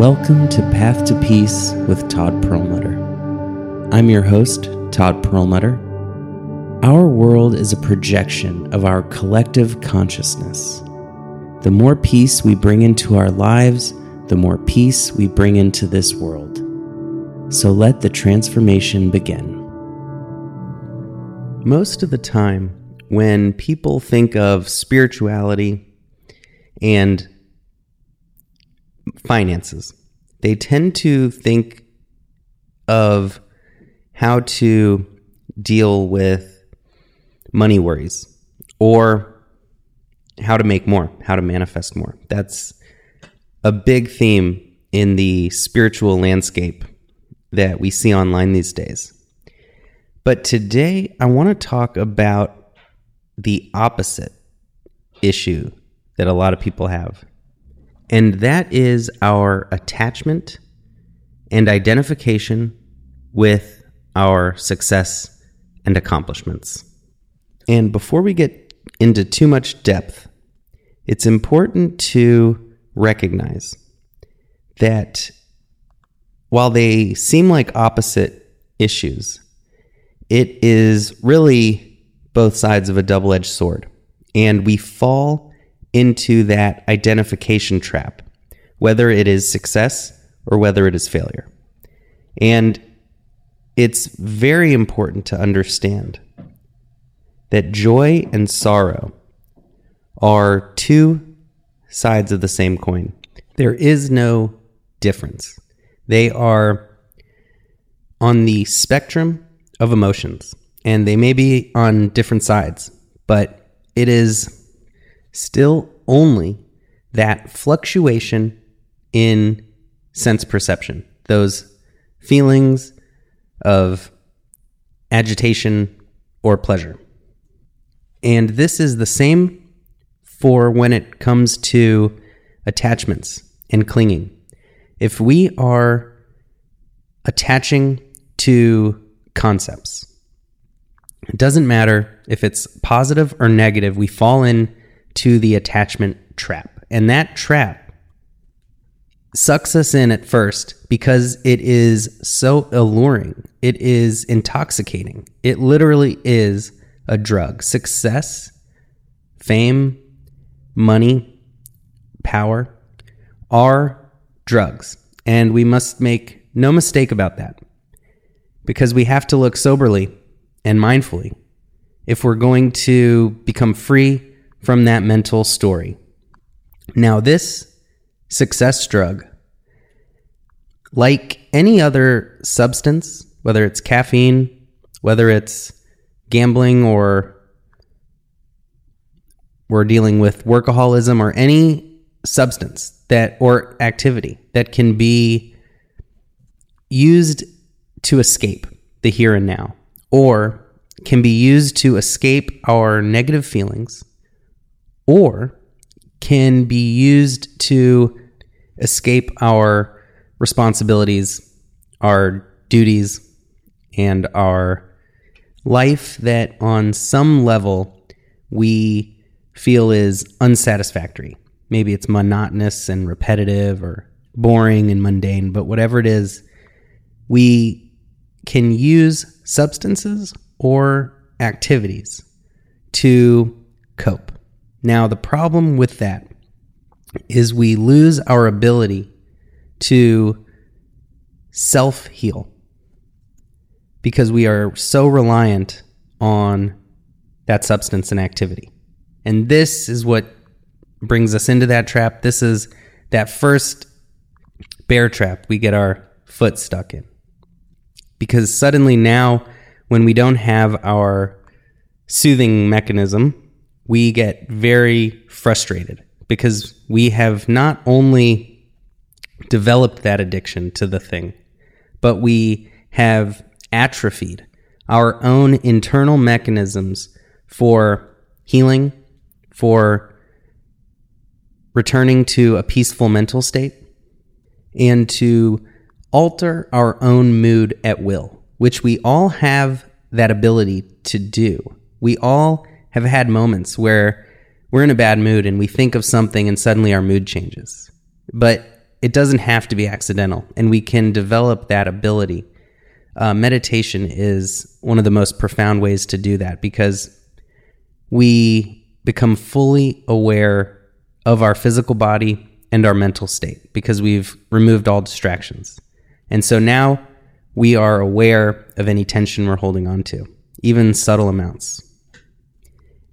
Welcome to Path to Peace with Todd Perelmuter. I'm your host, Todd Perelmuter. Our world is a projection of our collective consciousness. The more peace we bring into our lives, the more peace we bring into this world. So let the transformation begin. Most of the time, when people think of spirituality and finances, they tend to think of how to deal with money worries or how to make more, how to manifest more. That's a big theme in the spiritual landscape that we see online these days. But today, I want to talk about the opposite issue that a lot of people have. And that is our attachment and identification with our success and accomplishments. And before we get into too much depth, it's important to recognize that while they seem like opposite issues, it is really both sides of a double edged sword. And we fall into that identification trap, whether it is success or whether it is failure. And it's very important to understand that joy and sorrow are two sides of the same coin. There is no difference. They are on the spectrum of emotions, and they may be on different sides, but it is still only that fluctuation in sense perception, those feelings of agitation or pleasure. And this is the same for when it comes to attachments and clinging. If we are attaching to concepts, it doesn't matter if it's positive or negative, we fall in to the attachment trap. And that trap sucks us in at first because it is so alluring. It is intoxicating. It literally is a drug. Success, fame, money, power are drugs. And we must make no mistake about that because we have to look soberly and mindfully if we're going to become free from that mental story. Now, this success drug, like any other substance, whether it's caffeine, whether it's gambling or we're dealing with workaholism or any substance that or activity that can be used to escape the here and now or can be used to escape our negative feelings or can be used to escape our responsibilities, our duties, and our life that on some level we feel is unsatisfactory. Maybe it's monotonous and repetitive or boring and mundane, but whatever it is, we can use substances or activities to cope. Now, the problem with that is we lose our ability to self heal because we are so reliant on that substance and activity. And this is what brings us into that trap. This is that first bear trap we get our foot stuck in. Because suddenly now, when we don't have our soothing mechanism, we get very frustrated because we have not only developed that addiction to the thing, but we have atrophied our own internal mechanisms for healing, for returning to a peaceful mental state, and to alter our own mood at will, which we all have that ability to do. We all have had moments where we're in a bad mood and we think of something and suddenly our mood changes. But it doesn't have to be accidental, and we can develop that ability. Uh, meditation is one of the most profound ways to do that because we become fully aware of our physical body and our mental state because we've removed all distractions. And so now we are aware of any tension we're holding on to, even subtle amounts.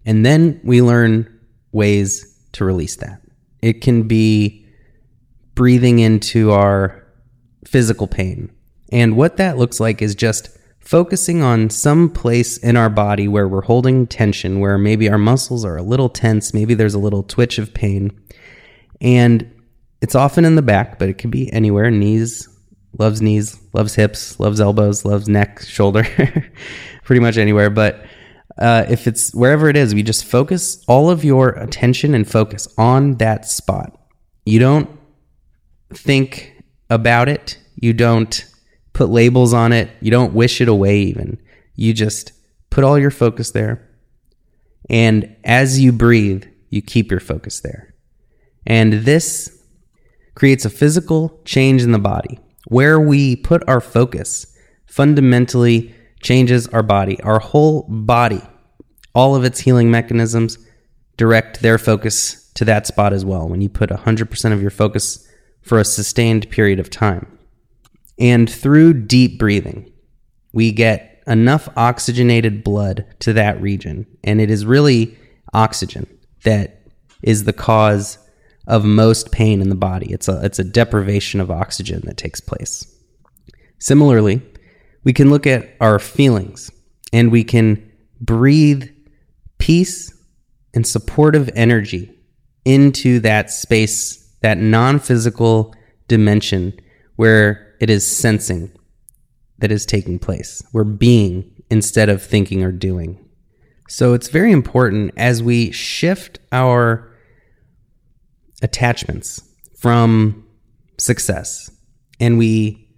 And then we learn ways to release that. It can be breathing into our physical pain. And what that looks like is just focusing on some place in our body where we're holding tension, where maybe our muscles are a little tense, maybe there's a little twitch of pain. And it's often in the back, but it can be anywhere knees, loves knees, loves hips, loves elbows, loves neck, shoulder, pretty much anywhere. But uh, if it's wherever it is, we just focus all of your attention and focus on that spot. You don't think about it. You don't put labels on it. You don't wish it away, even. You just put all your focus there. And as you breathe, you keep your focus there. And this creates a physical change in the body. Where we put our focus fundamentally changes our body. Our whole body, all of its healing mechanisms direct their focus to that spot as well. When you put 100% of your focus for a sustained period of time. And through deep breathing, we get enough oxygenated blood to that region. And it is really oxygen that is the cause of most pain in the body. It's a, it's a deprivation of oxygen that takes place. Similarly, we can look at our feelings and we can breathe peace and supportive energy into that space, that non physical dimension where it is sensing that is taking place. We're being instead of thinking or doing. So it's very important as we shift our attachments from success and we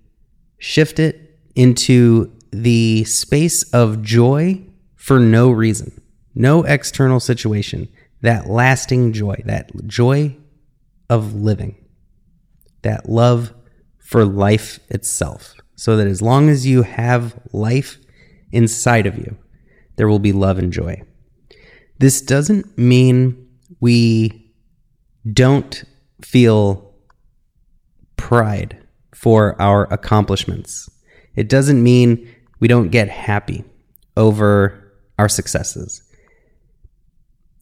shift it into the space of joy for no reason, no external situation, that lasting joy, that joy of living, that love for life itself. So that as long as you have life inside of you, there will be love and joy. This doesn't mean we don't feel pride for our accomplishments. It doesn't mean we don't get happy over our successes.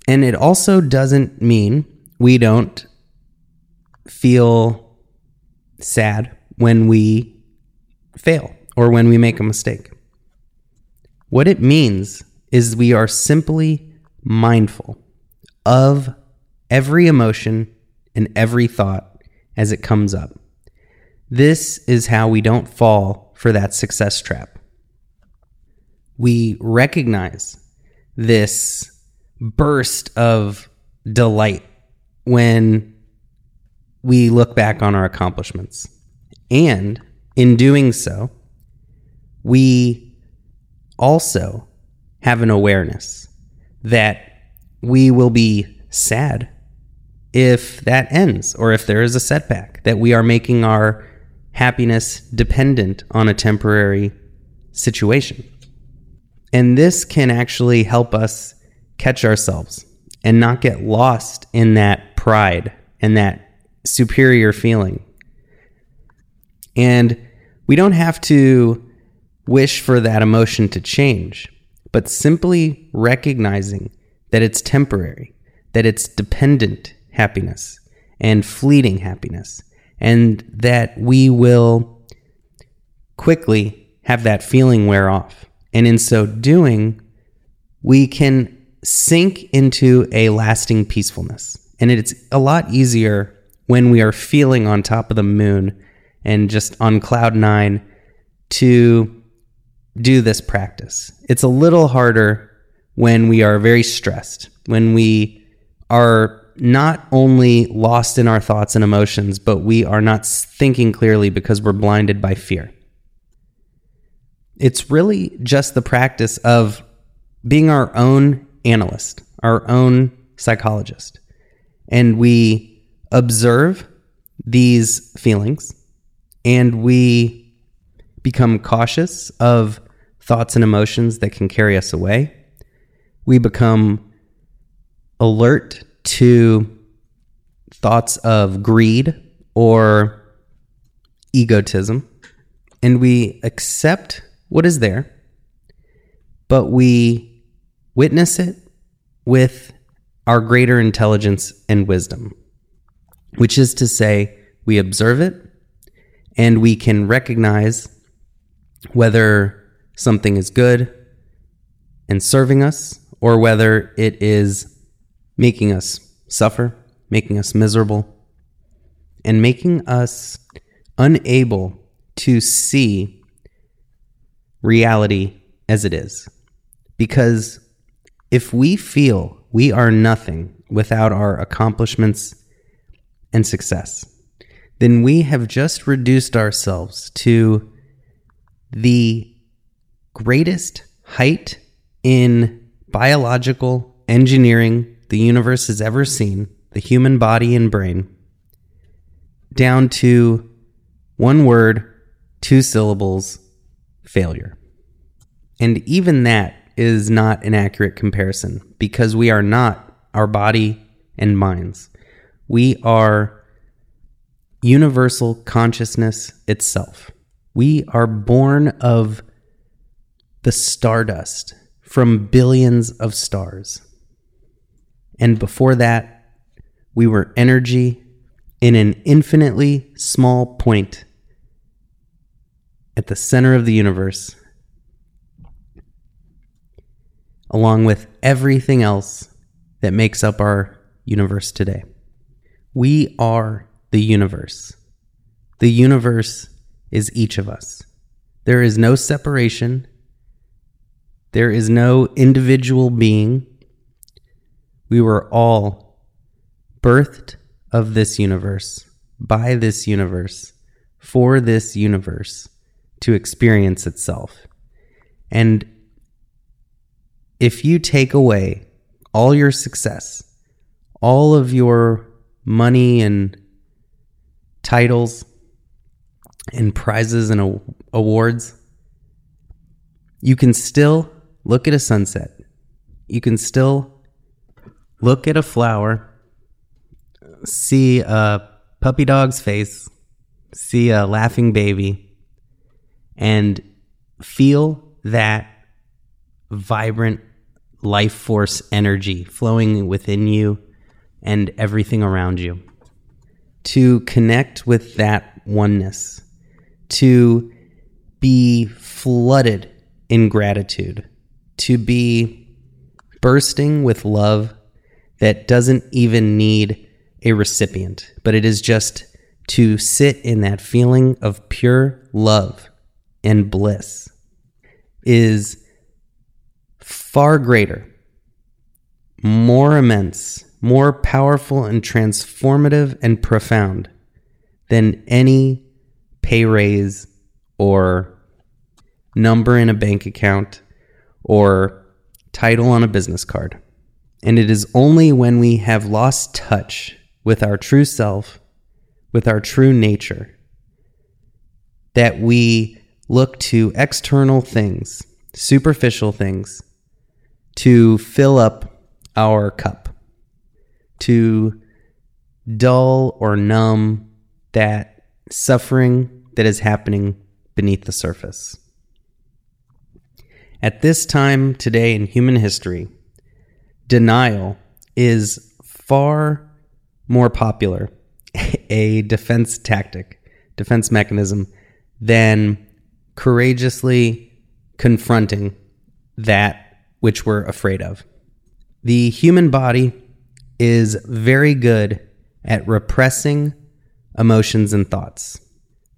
And it also doesn't mean we don't feel sad when we fail or when we make a mistake. What it means is we are simply mindful of every emotion and every thought as it comes up. This is how we don't fall for that success trap. We recognize this burst of delight when we look back on our accomplishments. And in doing so, we also have an awareness that we will be sad if that ends or if there is a setback, that we are making our happiness dependent on a temporary situation. And this can actually help us catch ourselves and not get lost in that pride and that superior feeling. And we don't have to wish for that emotion to change, but simply recognizing that it's temporary, that it's dependent happiness and fleeting happiness, and that we will quickly have that feeling wear off. And in so doing, we can sink into a lasting peacefulness. And it's a lot easier when we are feeling on top of the moon and just on cloud nine to do this practice. It's a little harder when we are very stressed, when we are not only lost in our thoughts and emotions, but we are not thinking clearly because we're blinded by fear. It's really just the practice of being our own analyst, our own psychologist. And we observe these feelings and we become cautious of thoughts and emotions that can carry us away. We become alert to thoughts of greed or egotism, and we accept what is there, but we witness it with our greater intelligence and wisdom, which is to say, we observe it and we can recognize whether something is good and serving us or whether it is making us suffer, making us miserable, and making us unable to see reality as it is. Because if we feel we are nothing without our accomplishments and success, then we have just reduced ourselves to the greatest height in biological engineering the universe has ever seen, the human body and brain, down to one word, two syllables, failure. And even that is not an accurate comparison because we are not our body and minds. We are universal consciousness itself. We are born of the stardust from billions of stars. And before that, we were energy in an infinitely small point at the center of the universe, along with everything else that makes up our universe today. We are the universe. The universe is each of us. There is no separation. There is no individual being. We were all birthed of this universe, by this universe, for this universe to experience itself. And if you take away all your success, all of your money and titles and prizes and awards, you can still look at a sunset. You can still look at a flower, see a puppy dog's face, see a laughing baby, and feel that vibrant life force energy flowing within you and everything around you. To connect with that oneness, to be flooded in gratitude, to be bursting with love that doesn't even need a recipient, but it is just to sit in that feeling of pure love and bliss is far greater, more immense, more powerful and transformative and profound than any pay raise or number in a bank account or title on a business card. And it is only when we have lost touch with our true self, with our true nature, that we look to external things, superficial things, to fill up our cup to dull or numb that suffering that is happening beneath the surface. At this time today in human history, denial is far more popular a defense tactic, defense mechanism, than courageously confronting that which we're afraid of. The human body is very good at repressing emotions and thoughts.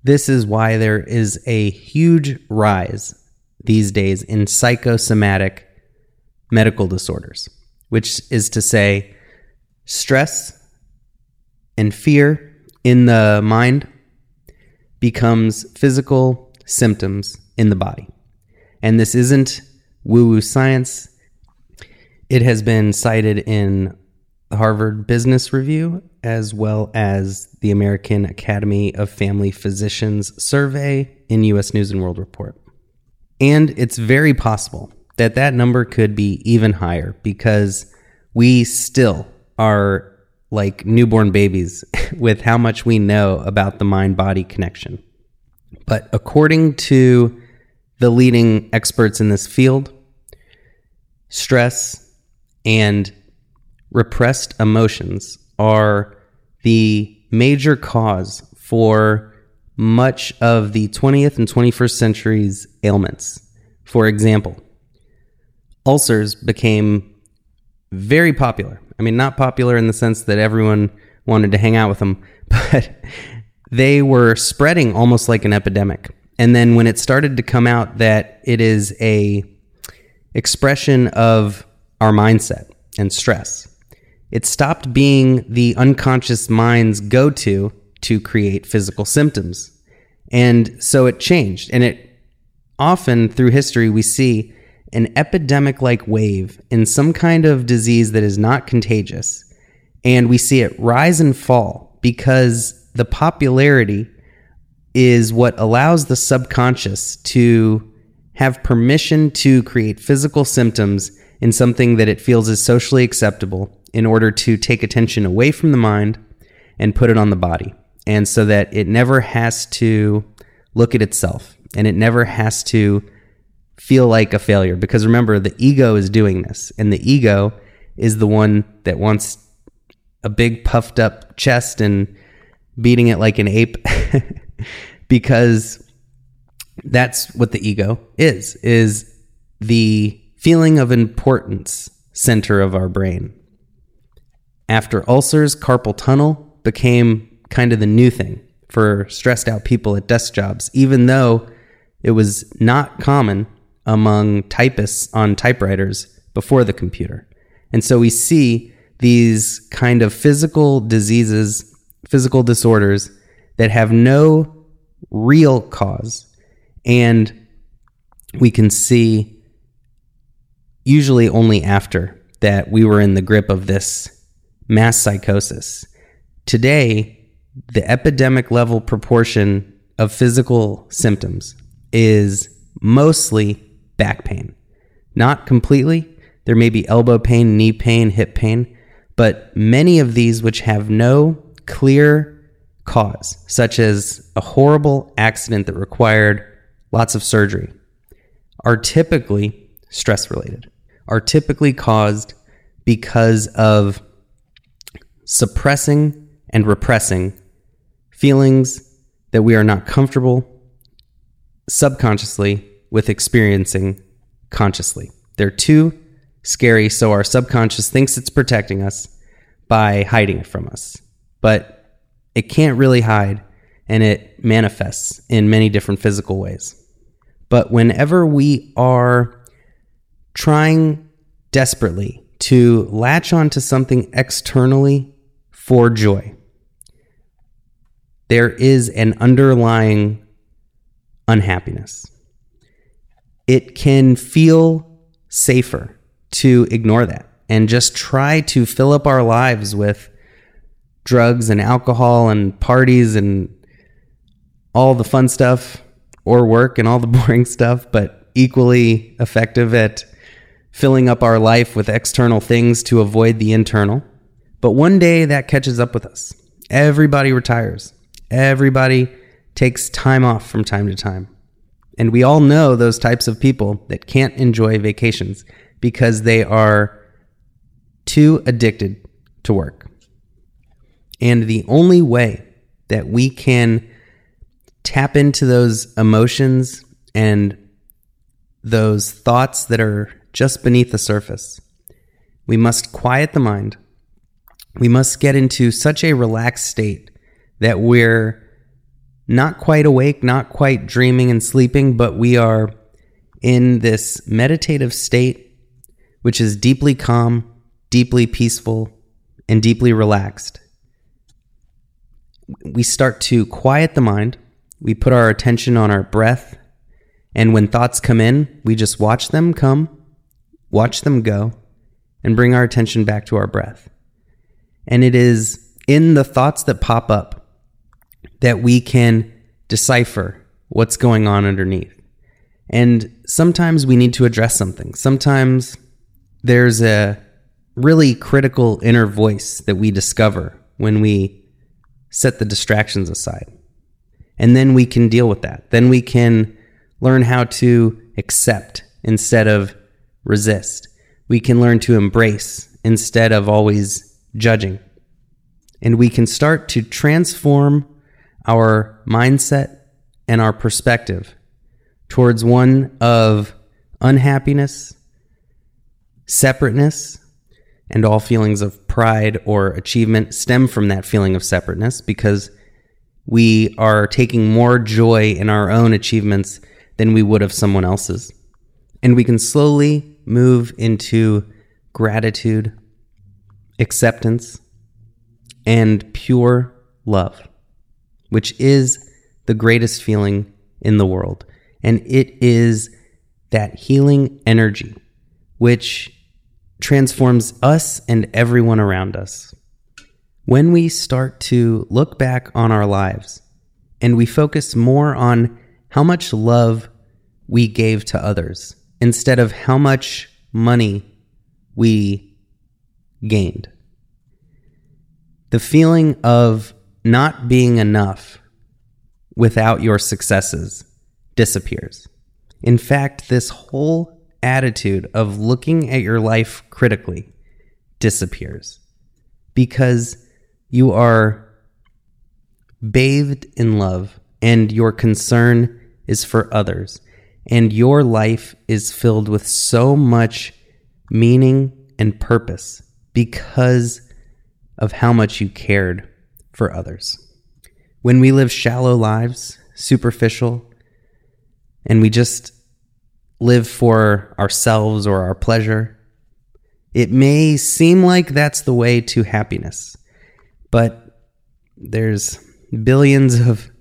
This is why there is a huge rise these days in psychosomatic medical disorders, which is to say, stress and fear in the mind becomes physical symptoms in the body. And this isn't woo woo science. It has been cited in the Harvard Business Review, as well as the American Academy of Family Physicians survey in US News and World Report. And it's very possible that that number could be even higher because we still are like newborn babies with how much we know about the mind body connection. But according to the leading experts in this field, stress and repressed emotions are the major cause for much of the 20th and 21st century's ailments. For example, ulcers became very popular. I mean, not popular in the sense that everyone wanted to hang out with them, but they were spreading almost like an epidemic. And then when it started to come out that it is a expression of our mindset and stress, it stopped being the unconscious mind's go to to create physical symptoms. And so it changed. And it often through history, we see an epidemic like wave in some kind of disease that is not contagious. And we see it rise and fall because the popularity is what allows the subconscious to have permission to create physical symptoms in something that it feels is socially acceptable in order to take attention away from the mind and put it on the body. And so that it never has to look at itself and it never has to feel like a failure. Because remember, the ego is doing this, and the ego is the one that wants a big puffed up chest and beating it like an ape because that's what the ego is is the feeling of importance center of our brain after ulcers, carpal tunnel became kind of the new thing for stressed out people at desk jobs, even though it was not common among typists on typewriters before the computer. And so we see these kind of physical diseases, physical disorders that have no real cause. And we can see usually only after that we were in the grip of this mass psychosis. Today, the epidemic level proportion of physical symptoms is mostly back pain. Not completely. There may be elbow pain, knee pain, hip pain, but many of these which have no clear cause, such as a horrible accident that required lots of surgery, are typically stress related, are typically caused because of suppressing and repressing feelings that we are not comfortable subconsciously with experiencing consciously. They're too scary, so our subconscious thinks it's protecting us by hiding it from us. But it can't really hide, and it manifests in many different physical ways. But whenever we are trying desperately to latch onto something externally for joy. There is an underlying unhappiness. It can feel safer to ignore that and just try to fill up our lives with drugs and alcohol and parties and all the fun stuff or work and all the boring stuff, but equally effective at filling up our life with external things to avoid the internal. But one day that catches up with us. Everybody retires. Everybody takes time off from time to time. And we all know those types of people that can't enjoy vacations because they are too addicted to work. And the only way that we can tap into those emotions and those thoughts that are just beneath the surface, we must quiet the mind we must get into such a relaxed state that we're not quite awake, not quite dreaming and sleeping, but we are in this meditative state, which is deeply calm, deeply peaceful, and deeply relaxed. We start to quiet the mind. We put our attention on our breath. And when thoughts come in, we just watch them come, watch them go, and bring our attention back to our breath. And it is in the thoughts that pop up that we can decipher what's going on underneath. And sometimes we need to address something. Sometimes there's a really critical inner voice that we discover when we set the distractions aside. And then we can deal with that. Then we can learn how to accept instead of resist. We can learn to embrace instead of always judging. And we can start to transform our mindset and our perspective towards one of unhappiness, separateness, and all feelings of pride or achievement stem from that feeling of separateness because we are taking more joy in our own achievements than we would of someone else's. And we can slowly move into gratitude, acceptance, and pure love, which is the greatest feeling in the world. And it is that healing energy which transforms us and everyone around us. When we start to look back on our lives and we focus more on how much love we gave to others instead of how much money we gained. The feeling of not being enough without your successes disappears. In fact, this whole attitude of looking at your life critically disappears because you are bathed in love and your concern is for others. And your life is filled with so much meaning and purpose because of how much you cared for others. When we live shallow lives, superficial, and we just live for ourselves or our pleasure, it may seem like that's the way to happiness. But there's billions of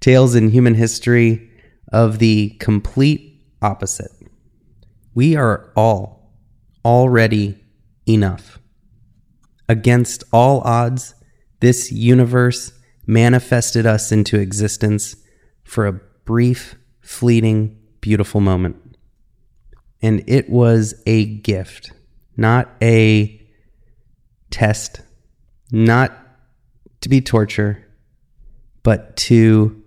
tales in human history of the complete opposite. We are all already enough. Against all odds, this universe manifested us into existence for a brief, fleeting, beautiful moment. And it was a gift, not a test, not to be torture, but to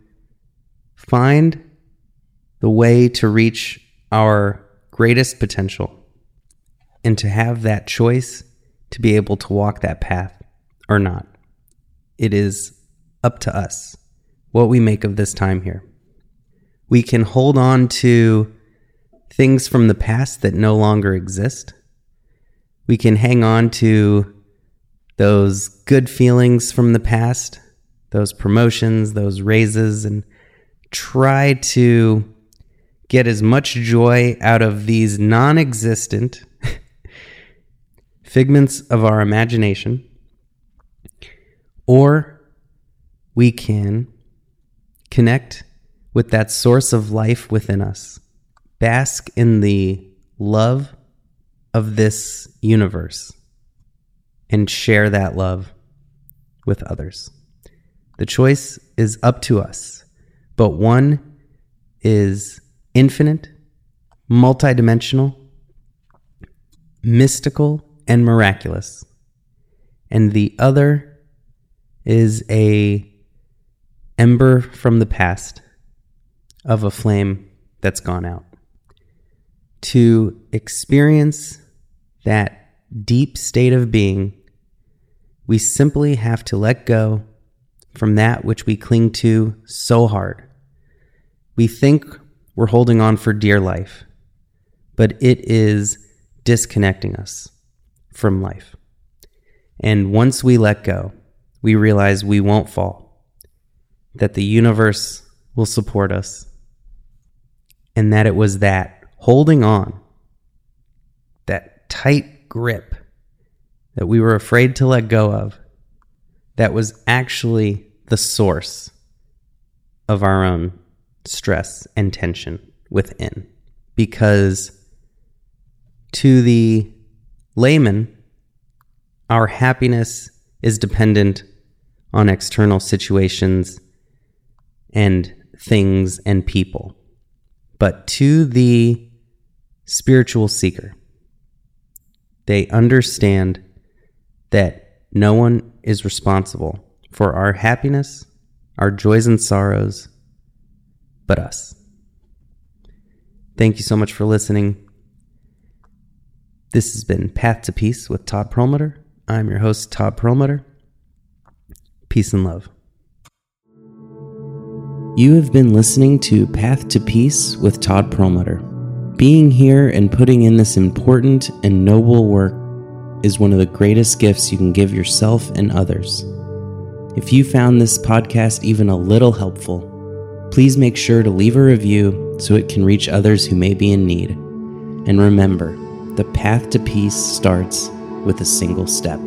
find the way to reach our greatest potential and to have that choice to be able to walk that path or not. It is up to us what we make of this time here. We can hold on to things from the past that no longer exist. We can hang on to those good feelings from the past, those promotions, those raises, and try to get as much joy out of these non existent figments of our imagination, or we can connect with that source of life within us, bask in the love of this universe, and share that love with others. The choice is up to us, but one is infinite, multidimensional, mystical, and miraculous. And the other is a ember from the past of a flame that's gone out. To experience that deep state of being, we simply have to let go from that which we cling to so hard. We think we're holding on for dear life, but it is disconnecting us from life. And once we let go, we realize we won't fall, that the universe will support us, and that it was that holding on, that tight grip that we were afraid to let go of, that was actually the source of our own stress and tension within. Because to the layman, our happiness is dependent on external situations and things and people. But to the spiritual seeker, they understand that no one is responsible for our happiness, our joys and sorrows, but us. Thank you so much for listening. This has been Path to Peace with Todd Perelmuter. I'm your host, Todd Perelmuter. Peace and love. You have been listening to Path to Peace with Todd Perelmuter. Being here and putting in this important and noble work is one of the greatest gifts you can give yourself and others. If you found this podcast even a little helpful, please make sure to leave a review so it can reach others who may be in need. And remember, the path to peace starts with a single step.